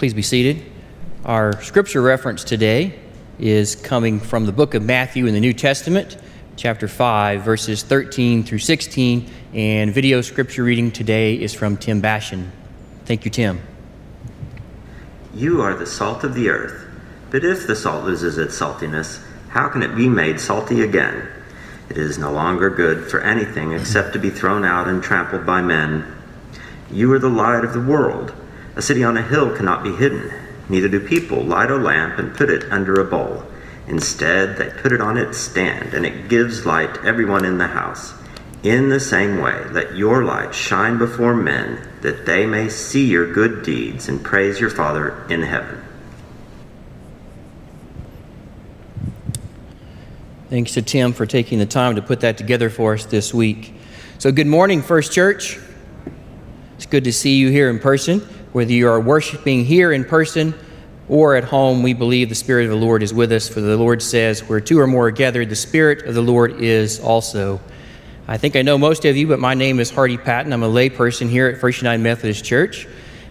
Please be seated. Our scripture reference today is coming from the book of Matthew in the New Testament, chapter 5, verses 13 through 16. And video scripture reading today is from Tim Bashan. Thank you, Tim. You are the salt of the earth. But if the salt loses its saltiness, how can it be made salty again? It is no longer good for anything except to be thrown out and trampled by men. You are the light of the world. A city on a hill cannot be hidden. Neither do people light a lamp and put it under a bowl. Instead, they put it on its stand, and it gives light to everyone in the house. In the same way, let your light shine before men, that they may see your good deeds and praise your Father in heaven. Thanks to Tim for taking the time to put that together for us this week. So, good morning, First Church. It's good to see you here in person. Whether you are worshiping here in person or at home, we believe the Spirit of the Lord is with us. For the Lord says, Where two or more are gathered, the Spirit of the Lord is also. I think I know most of you, but my name is Hardy Patton. I'm a layperson here at First United Methodist Church.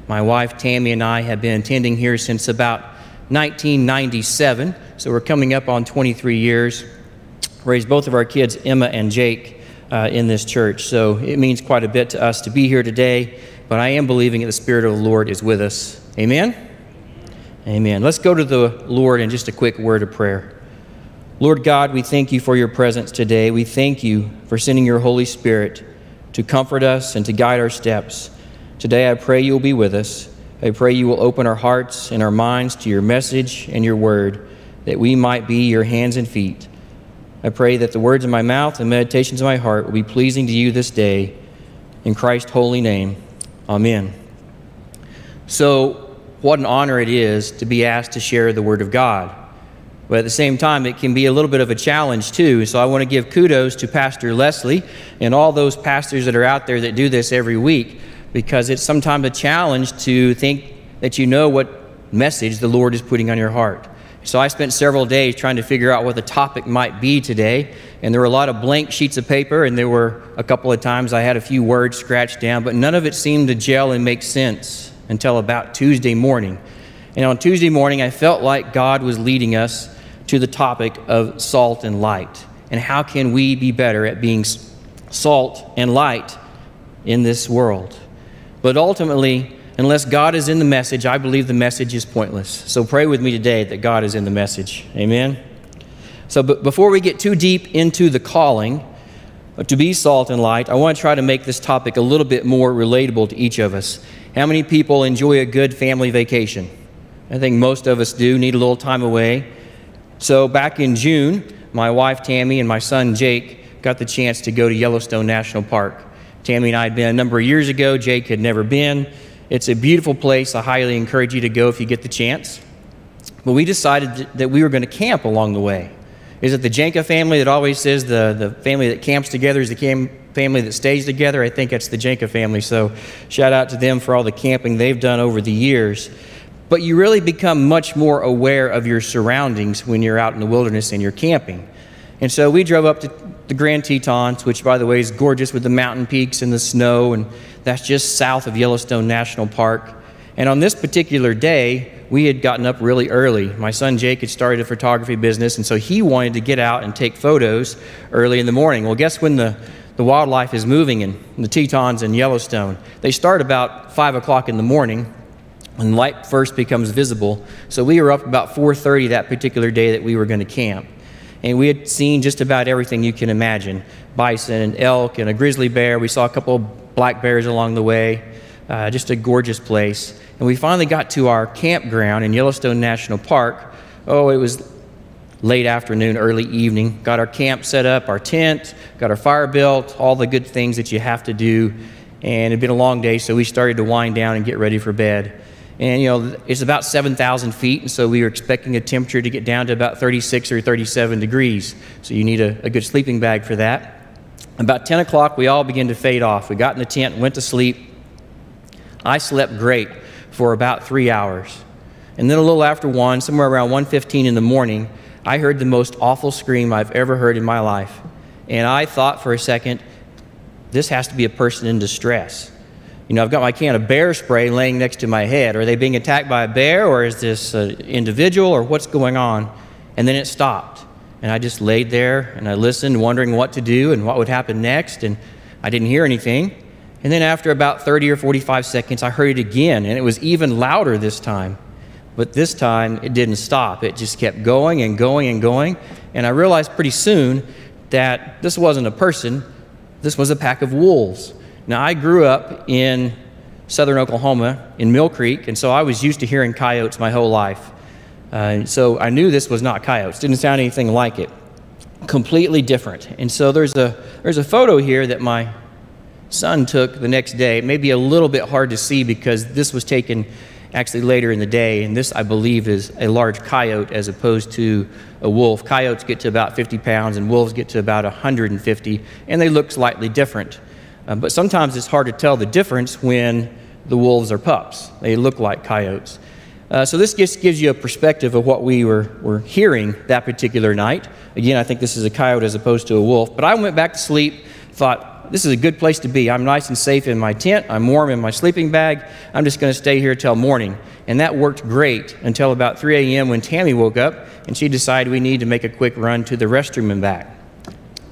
My wife Tammy and I have been attending here since about 1997, so we're coming up on 23 years. Raised both of our kids, Emma and Jake, uh, in this church, so it means quite a bit to us to be here today but I am believing that the Spirit of the Lord is with us. Amen? Amen. Let's go to the Lord in just a quick word of prayer. Lord God, we thank you for your presence today. We thank you for sending your Holy Spirit to comfort us and to guide our steps. Today, I pray you will be with us. I pray you will open our hearts and our minds to your message and your word, that we might be your hands and feet. I pray that the words of my mouth and meditations of my heart will be pleasing to you this day. In Christ's holy name. Amen. So, what an honor it is to be asked to share the Word of God. But at the same time, it can be a little bit of a challenge too. So I want to give kudos to Pastor Leslie and all those pastors that are out there that do this every week because it's sometimes a challenge to think that you know what message the Lord is putting on your heart. So I spent several days trying to figure out what the topic might be today. And there were a lot of blank sheets of paper, and there were a couple of times I had a few words scratched down, but none of it seemed to gel and make sense until about Tuesday morning. And on Tuesday morning, I felt like God was leading us to the topic of salt and light. And how can we be better at being salt and light in this world? But ultimately, Unless God is in the message, I believe the message is pointless. So pray with me today that God is in the message. Amen. So, but before we get too deep into the calling uh, to be salt and light, I want to try to make this topic a little bit more relatable to each of us. How many people enjoy a good family vacation? I think most of us do, need a little time away. So, back in June, my wife Tammy and my son Jake got the chance to go to Yellowstone National Park. Tammy and I had been a number of years ago, Jake had never been. It's a beautiful place. I highly encourage you to go if you get the chance. But we decided that we were going to camp along the way. Is it the Jenka family that always says the, the family that camps together is the cam- family that stays together? I think it's the Jenka family. So shout out to them for all the camping they've done over the years. But you really become much more aware of your surroundings when you're out in the wilderness and you're camping. And so we drove up to the Grand Tetons, which, by the way, is gorgeous with the mountain peaks and the snow, and that's just south of Yellowstone National Park. And on this particular day, we had gotten up really early. My son Jake had started a photography business, and so he wanted to get out and take photos early in the morning. Well, guess when the, the wildlife is moving in the Tetons and Yellowstone? They start about 5 o'clock in the morning when light first becomes visible. So we were up about 4.30 that particular day that we were going to camp and we had seen just about everything you can imagine bison and elk and a grizzly bear. We saw a couple black bears along the way. Uh, just a gorgeous place. And we finally got to our campground in Yellowstone National Park. Oh, it was late afternoon, early evening. Got our camp set up, our tent, got our fire built, all the good things that you have to do. And it had been a long day, so we started to wind down and get ready for bed. And, you know, it's about 7,000 feet, and so we were expecting a temperature to get down to about 36 or 37 degrees. So you need a, a good sleeping bag for that. About 10 o'clock, we all began to fade off. We got in the tent went to sleep. I slept great for about three hours. And then a little after 1, somewhere around 1.15 in the morning, I heard the most awful scream I've ever heard in my life. And I thought for a second, this has to be a person in distress You know, I've got my can of bear spray laying next to my head. Are they being attacked by a bear, or is this an individual, or what's going on? And then it stopped. And I just laid there and I listened, wondering what to do and what would happen next. And I didn't hear anything. And then after about 30 or 45 seconds, I heard it again, and it was even louder this time. But this time, it didn't stop. It just kept going and going and going. And I realized pretty soon that this wasn't a person, this was a pack of wolves. Now, I grew up in southern Oklahoma in Mill Creek, and so I was used to hearing coyotes my whole life. Uh, so I knew this was not coyotes, didn't sound anything like it. Completely different. And so there's a, there's a photo here that my son took the next day. It may be a little bit hard to see because this was taken actually later in the day, and this, I believe, is a large coyote as opposed to a wolf. Coyotes get to about 50 pounds, and wolves get to about 150, and they look slightly different. Um, but sometimes it's hard to tell the difference when the wolves are pups. They look like coyotes. Uh, so this just gives you a perspective of what we were, were hearing that particular night. Again, I think this is a coyote as opposed to a wolf. But I went back to sleep, thought, this is a good place to be. I'm nice and safe in my tent. I'm warm in my sleeping bag. I'm just going to stay here till morning. And that worked great until about 3 a.m. when Tammy woke up and she decided we need to make a quick run to the restroom and back.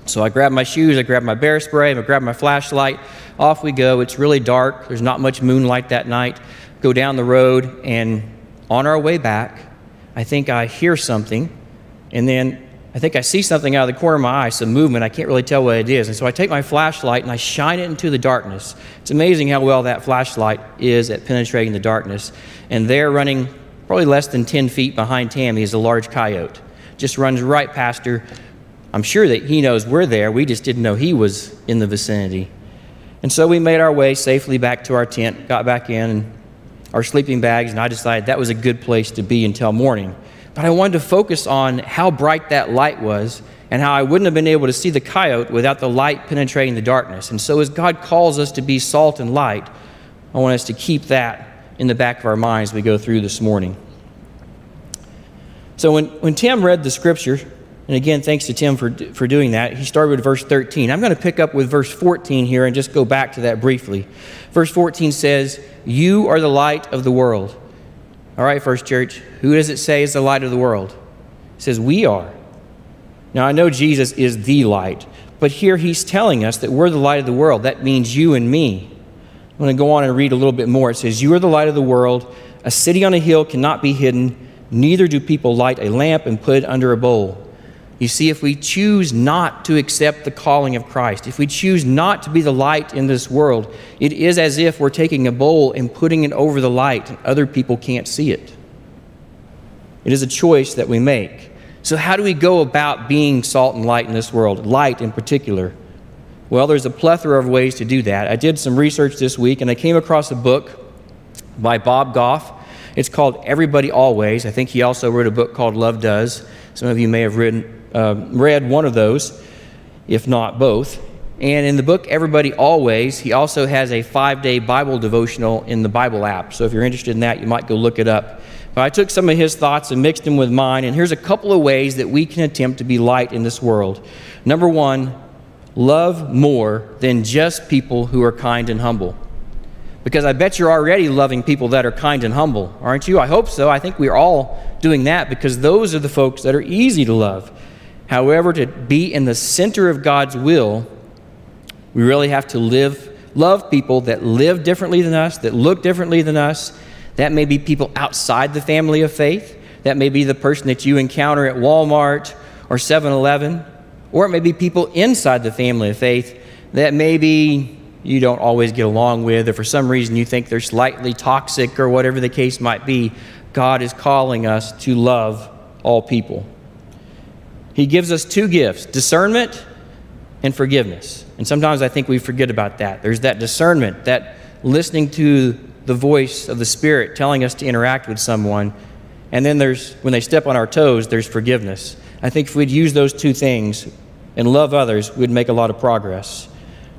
So I grab my shoes, I grab my bear spray, I grab my flashlight. Off we go. It's really dark. There's not much moonlight that night. Go down the road, and on our way back, I think I hear something, and then I think I see something out of the corner of my eye, some movement. I can't really tell what it is. And so I take my flashlight and I shine it into the darkness. It's amazing how well that flashlight is at penetrating the darkness. And there, running probably less than 10 feet behind Tammy, is a large coyote. Just runs right past her I'm sure that he knows we're there. We just didn't know he was in the vicinity. And so we made our way safely back to our tent, got back in our sleeping bags, and I decided that was a good place to be until morning. But I wanted to focus on how bright that light was and how I wouldn't have been able to see the coyote without the light penetrating the darkness. And so, as God calls us to be salt and light, I want us to keep that in the back of our minds as we go through this morning. So, when, when Tim read the scripture, and again, thanks to Tim for, for doing that. He started with verse 13. I'm going to pick up with verse 14 here and just go back to that briefly. Verse 14 says, You are the light of the world. All right, First Church, who does it say is the light of the world? It says, We are. Now, I know Jesus is the light, but here he's telling us that we're the light of the world. That means you and me. I'm going to go on and read a little bit more. It says, You are the light of the world. A city on a hill cannot be hidden, neither do people light a lamp and put it under a bowl you see, if we choose not to accept the calling of Christ, if we choose not to be the light in this world, it is as if we're taking a bowl and putting it over the light and other people can't see it. It is a choice that we make. So, how do we go about being salt and light in this world? Light in particular. Well, there's a plethora of ways to do that. I did some research this week and I came across a book by Bob Goff. It's called Everybody Always. I think he also wrote a book called Love Does. Some of you may have written, uh, read one of those, if not both. And in the book Everybody Always, he also has a five day Bible devotional in the Bible app. So if you're interested in that, you might go look it up. But I took some of his thoughts and mixed them with mine, and here's a couple of ways that we can attempt to be light in this world. Number one, love more than just people who are kind and humble. Because I bet you're already loving people that are kind and humble, aren't you? I hope so. I think we're all doing that because those are the folks that are easy to love. However, to be in the center of God's will, we really have to live, love people that live differently than us, that look differently than us. That may be people outside the family of faith. That may be the person that you encounter at Walmart or 7 Eleven. Or it may be people inside the family of faith that maybe you don't always get along with, or for some reason you think they're slightly toxic, or whatever the case might be. God is calling us to love all people. He gives us two gifts discernment and forgiveness. And sometimes I think we forget about that. There's that discernment, that listening to the voice of the Spirit telling us to interact with someone. And then there's, when they step on our toes, there's forgiveness. I think if we'd use those two things and love others, we'd make a lot of progress.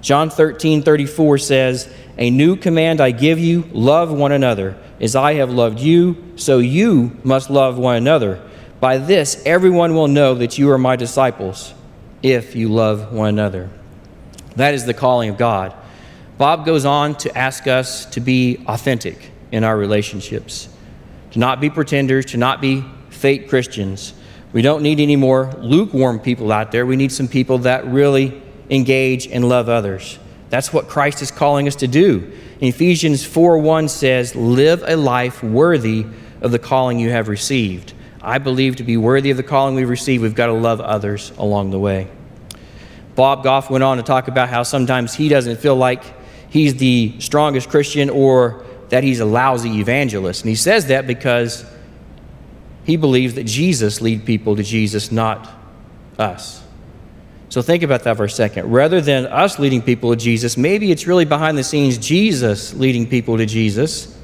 John 13, 34 says, A new command I give you love one another. As I have loved you, so you must love one another. By this, everyone will know that you are my disciples if you love one another. That is the calling of God. Bob goes on to ask us to be authentic in our relationships, to not be pretenders, to not be fake Christians. We don't need any more lukewarm people out there. We need some people that really engage and love others. That's what Christ is calling us to do. Ephesians 4 1 says, Live a life worthy of the calling you have received. I believe to be worthy of the calling we've received, we've got to love others along the way. Bob Goff went on to talk about how sometimes he doesn't feel like he's the strongest Christian or that he's a lousy evangelist. And he says that because he believes that Jesus lead people to Jesus, not us. So think about that for a second. Rather than us leading people to Jesus, maybe it's really behind the scenes Jesus leading people to Jesus.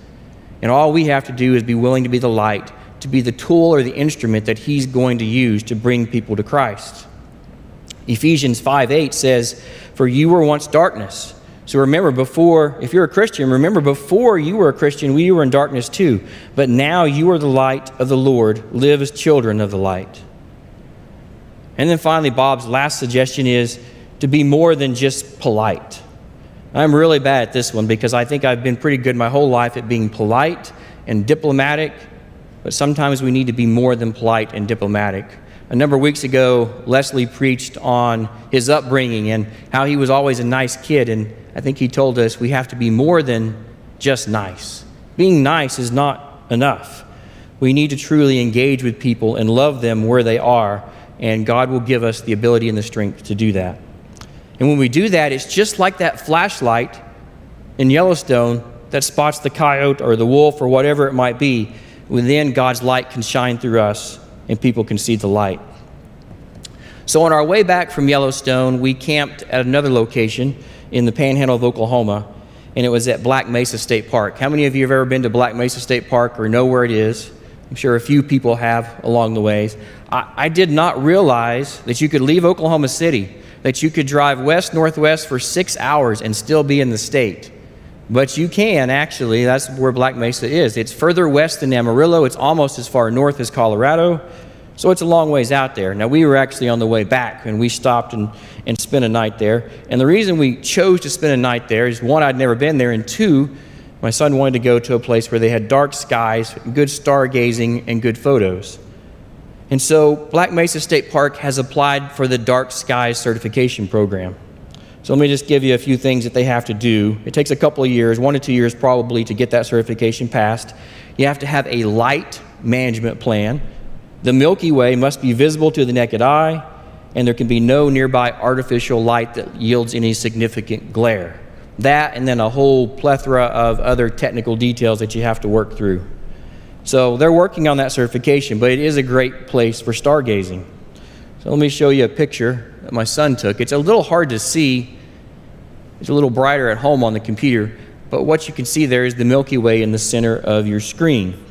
And all we have to do is be willing to be the light, to be the tool or the instrument that he's going to use to bring people to Christ. Ephesians 5 8 says, For you were once darkness so remember, before, if you're a Christian, remember before you were a Christian, we were in darkness too. But now you are the light of the Lord. Live as children of the light. And then finally, Bob's last suggestion is to be more than just polite. I'm really bad at this one because I think I've been pretty good my whole life at being polite and diplomatic, but sometimes we need to be more than polite and diplomatic. A number of weeks ago, Leslie preached on his upbringing and how he was always a nice kid. And I think he told us we have to be more than just nice. Being nice is not enough. We need to truly engage with people and love them where they are, and God will give us the ability and the strength to do that. And when we do that, it's just like that flashlight in Yellowstone that spots the coyote or the wolf or whatever it might be. Then God's light can shine through us and people can see the light. So, on our way back from Yellowstone, we camped at another location in the panhandle of Oklahoma, and it was at Black Mesa State Park. How many of you have ever been to Black Mesa State Park or know where it is? I'm sure a few people have along the ways. I, I did not realize that you could leave Oklahoma City, that you could drive west northwest for six hours and still be in the state. But you can actually, that's where Black Mesa is. It's further west than Amarillo, it's almost as far north as Colorado. So it's a long ways out there. Now, we were actually on the way back and we stopped and, and spent a night there. And the reason we chose to spend a night there is one, I'd never been there, and two, my son wanted to go to a place where they had dark skies, good stargazing, and good photos. And so, Black Mesa State Park has applied for the Dark Skies certification program. So let me just give you a few things that they have to do. It takes a couple of years, one to two years probably, to get that certification passed. You have to have a light management plan. The Milky Way must be visible to the naked eye, and there can be no nearby artificial light that yields any significant glare. That, and then a whole plethora of other technical details that you have to work through. So they're working on that certification, but it is a great place for stargazing. So let me show you a picture my son took. It's a little hard to see, it's a little brighter at home on the computer, but what you can see there is the Milky Way in the center of your screen.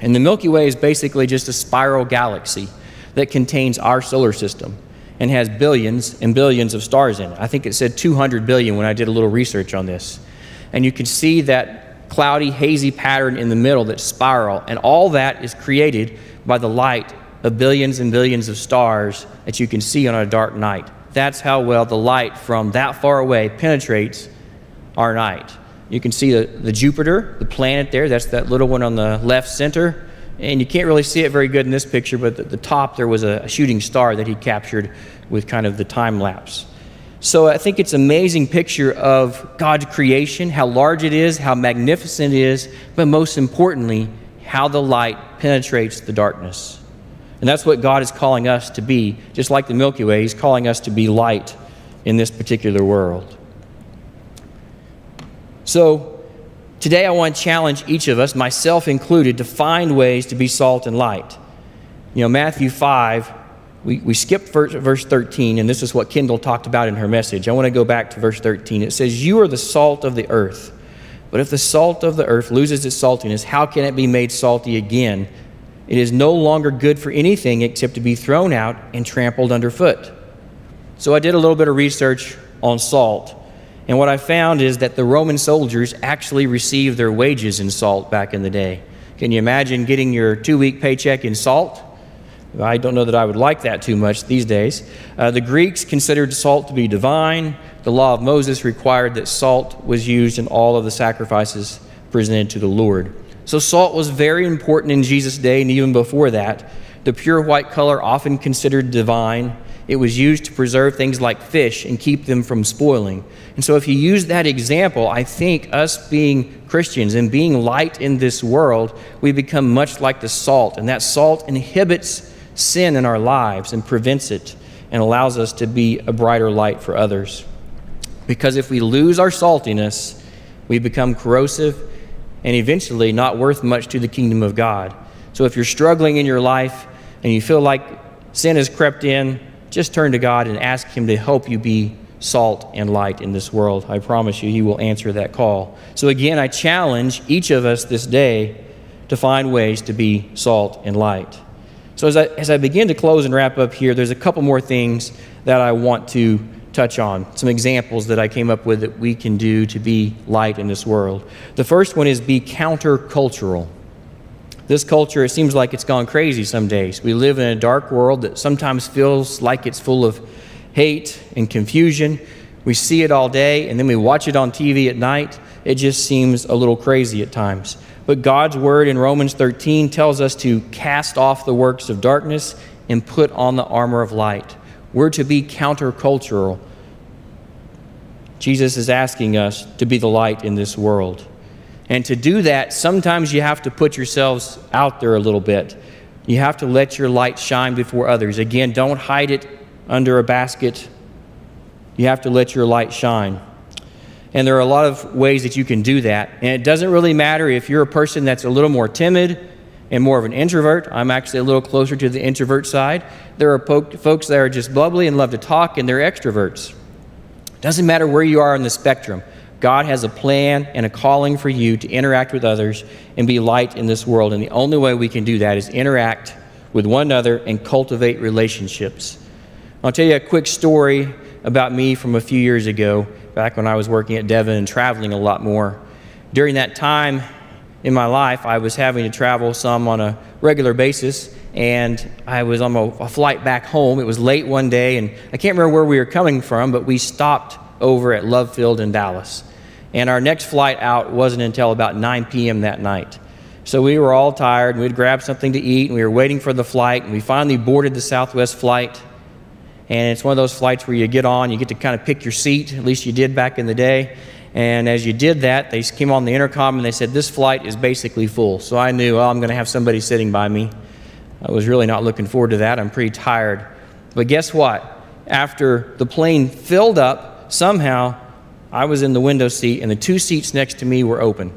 And the Milky Way is basically just a spiral galaxy that contains our solar system and has billions and billions of stars in it. I think it said 200 billion when I did a little research on this. And you can see that cloudy, hazy pattern in the middle that spiral, and all that is created by the light of billions and billions of stars that you can see on a dark night. That's how well the light from that far away penetrates our night. You can see the, the Jupiter, the planet there, that's that little one on the left center. And you can't really see it very good in this picture, but at the top there was a shooting star that he captured with kind of the time lapse. So I think it's an amazing picture of God's creation, how large it is, how magnificent it is, but most importantly, how the light penetrates the darkness. And that's what God is calling us to be. Just like the Milky Way, He's calling us to be light in this particular world. So, today I want to challenge each of us, myself included, to find ways to be salt and light. You know, Matthew 5, we, we skipped verse, verse 13, and this is what Kendall talked about in her message. I want to go back to verse 13. It says, You are the salt of the earth. But if the salt of the earth loses its saltiness, how can it be made salty again? It is no longer good for anything except to be thrown out and trampled underfoot. So I did a little bit of research on salt. And what I found is that the Roman soldiers actually received their wages in salt back in the day. Can you imagine getting your two week paycheck in salt? I don't know that I would like that too much these days. Uh, the Greeks considered salt to be divine. The law of Moses required that salt was used in all of the sacrifices presented to the Lord. So, salt was very important in Jesus' day and even before that. The pure white color, often considered divine, it was used to preserve things like fish and keep them from spoiling. And so, if you use that example, I think us being Christians and being light in this world, we become much like the salt. And that salt inhibits sin in our lives and prevents it and allows us to be a brighter light for others. Because if we lose our saltiness, we become corrosive and eventually not worth much to the kingdom of God. So if you're struggling in your life and you feel like sin has crept in, just turn to God and ask Him to help you be salt and light in this world. I promise you, He will answer that call. So again, I challenge each of us this day to find ways to be salt and light. So as I, as I begin to close and wrap up here, there's a couple more things that I want to touch on, some examples that I came up with that we can do to be light in this world. The first one is be countercultural. This culture, it seems like it's gone crazy some days. We live in a dark world that sometimes feels like it's full of hate and confusion. We see it all day, and then we watch it on TV at night. It just seems a little crazy at times. But God's word in Romans 13 tells us to cast off the works of darkness and put on the armor of light. We're to be countercultural. Jesus is asking us to be the light in this world. And to do that, sometimes you have to put yourselves out there a little bit. You have to let your light shine before others. Again, don't hide it under a basket. You have to let your light shine. And there are a lot of ways that you can do that. And it doesn't really matter if you're a person that's a little more timid and more of an introvert. I'm actually a little closer to the introvert side. There are po- folks that are just bubbly and love to talk, and they're extroverts. Doesn't matter where you are on the spectrum. God has a plan and a calling for you to interact with others and be light in this world. And the only way we can do that is interact with one another and cultivate relationships. I'll tell you a quick story about me from a few years ago, back when I was working at Devon and traveling a lot more. During that time in my life, I was having to travel some on a regular basis, and I was on a, flight back home. It was late one day, and I can't remember where we were coming from, but we stopped over at Love Field in Dallas. And our next flight out wasn't until about 9 p.m. that night. So we were all tired, and we'd grabbed something to eat, and we were waiting for the flight, and we finally boarded the Southwest flight. And it's one of those flights where you get on, you get to kind of pick your seat, at least you did back in the day. And as you did that, they came on the intercom and they said, This flight is basically full. So I knew, oh, I'm going to have somebody sitting by me. I was really not looking forward to that. I'm pretty tired. But guess what? After the plane filled up, somehow I was in the window seat and the two seats next to me were open.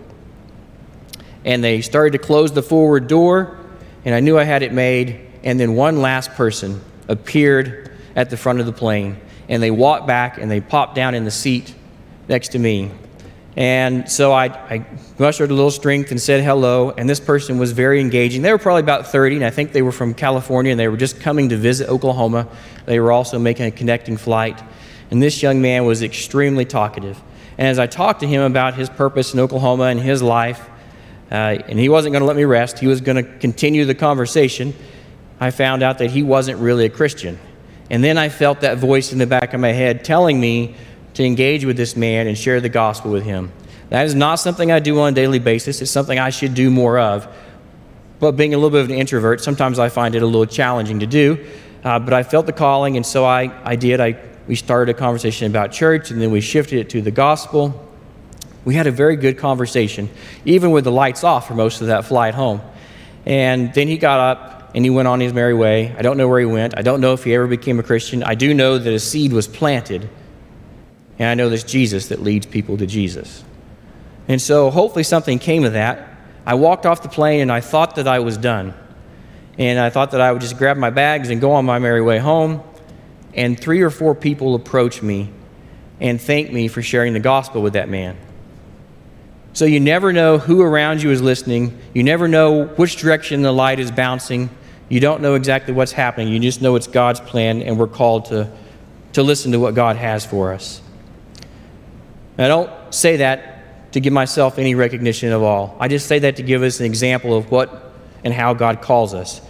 And they started to close the forward door, and I knew I had it made. And then one last person appeared at the front of the plane, and they walked back and they popped down in the seat next to me. And so I, I mustered a little strength and said hello, and this person was very engaging. They were probably about 30, and I think they were from California, and they were just coming to visit Oklahoma. They were also making a connecting flight. And this young man was extremely talkative. And as I talked to him about his purpose in Oklahoma and his life, uh, and he wasn't going to let me rest, he was going to continue the conversation, I found out that he wasn't really a Christian. And then I felt that voice in the back of my head telling me to engage with this man and share the gospel with him. That is not something I do on a daily basis. It's something I should do more of. But being a little bit of an introvert, sometimes I find it a little challenging to do. Uh, but I felt the calling, and so I, I did. I, we started a conversation about church, and then we shifted it to the gospel. We had a very good conversation, even with the lights off for most of that flight home. And then he got up and he went on his merry way. I don't know where he went. I don't know if he ever became a Christian. I do know that a seed was planted and I know there's Jesus that leads people to Jesus. And so hopefully something came of that. I walked off the plane and I thought that I was done. And I thought that I would just grab my bags and go on my merry way home. And three or four people approached me and thanked me for sharing the gospel with that man. So you never know who around you is listening. You never know which direction the light is bouncing. You don't know exactly what's happening. You just know it's God's plan, and we're called to, to listen to what God has for us. I don't say that to give myself any recognition at all. I just say that to give us an example of what and how God calls us.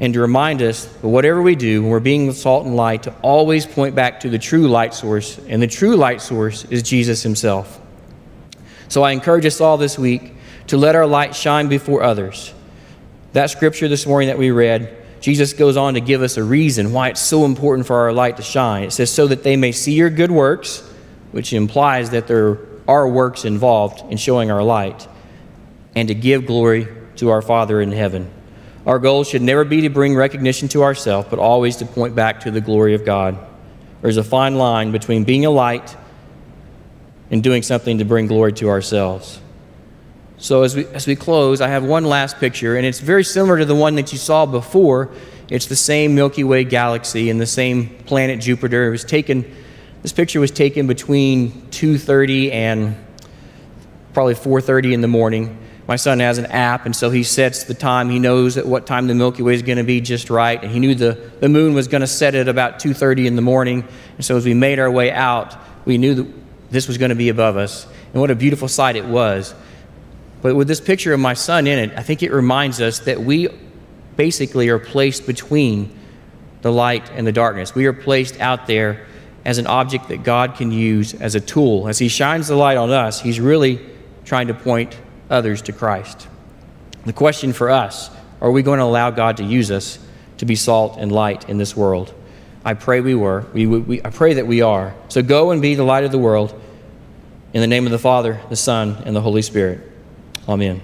and to remind us that whatever we do when we're being salt and light, to always point back to the true light source. And the true light source is Jesus Himself. So I encourage us all this week to let our light shine before others. That scripture this morning that we read, Jesus goes on to give us a reason why it's so important for our light to shine. It says, so that they may see your good works, which implies that there are works involved in showing our light, and to give glory to our Father in heaven. Our goal should never be to bring recognition to ourselves, but always to point back to the glory of God. There's a fine line between being a light and doing something to bring glory to ourselves. So, as we, as we close, I have one last picture, and it's very similar to the one that you saw before. It's the same Milky Way galaxy and the same planet Jupiter. It was taken, this picture was taken between 2.30 and probably 4.30 in the morning my son has an app, and so he sets the time. He knows at what time the Milky Way is going to be just right, and he knew the, the moon was going to set at about 2.30 in the morning. And so as we made our way out, we knew that this was going to be above us. And what a beautiful sight it was. But with this picture of my son in it, I think it reminds us that we basically are placed between the light and the darkness. We are placed out there as an object that God can use as a tool. As He shines the light on us, He's really trying to point others to Christ. The question for us are we going to allow God to use us to be salt and light in this world? I pray we were. We, we, I pray that we are. So go and be the light of the world. In the name of the Father, the Son, and the Holy Spirit. Amen.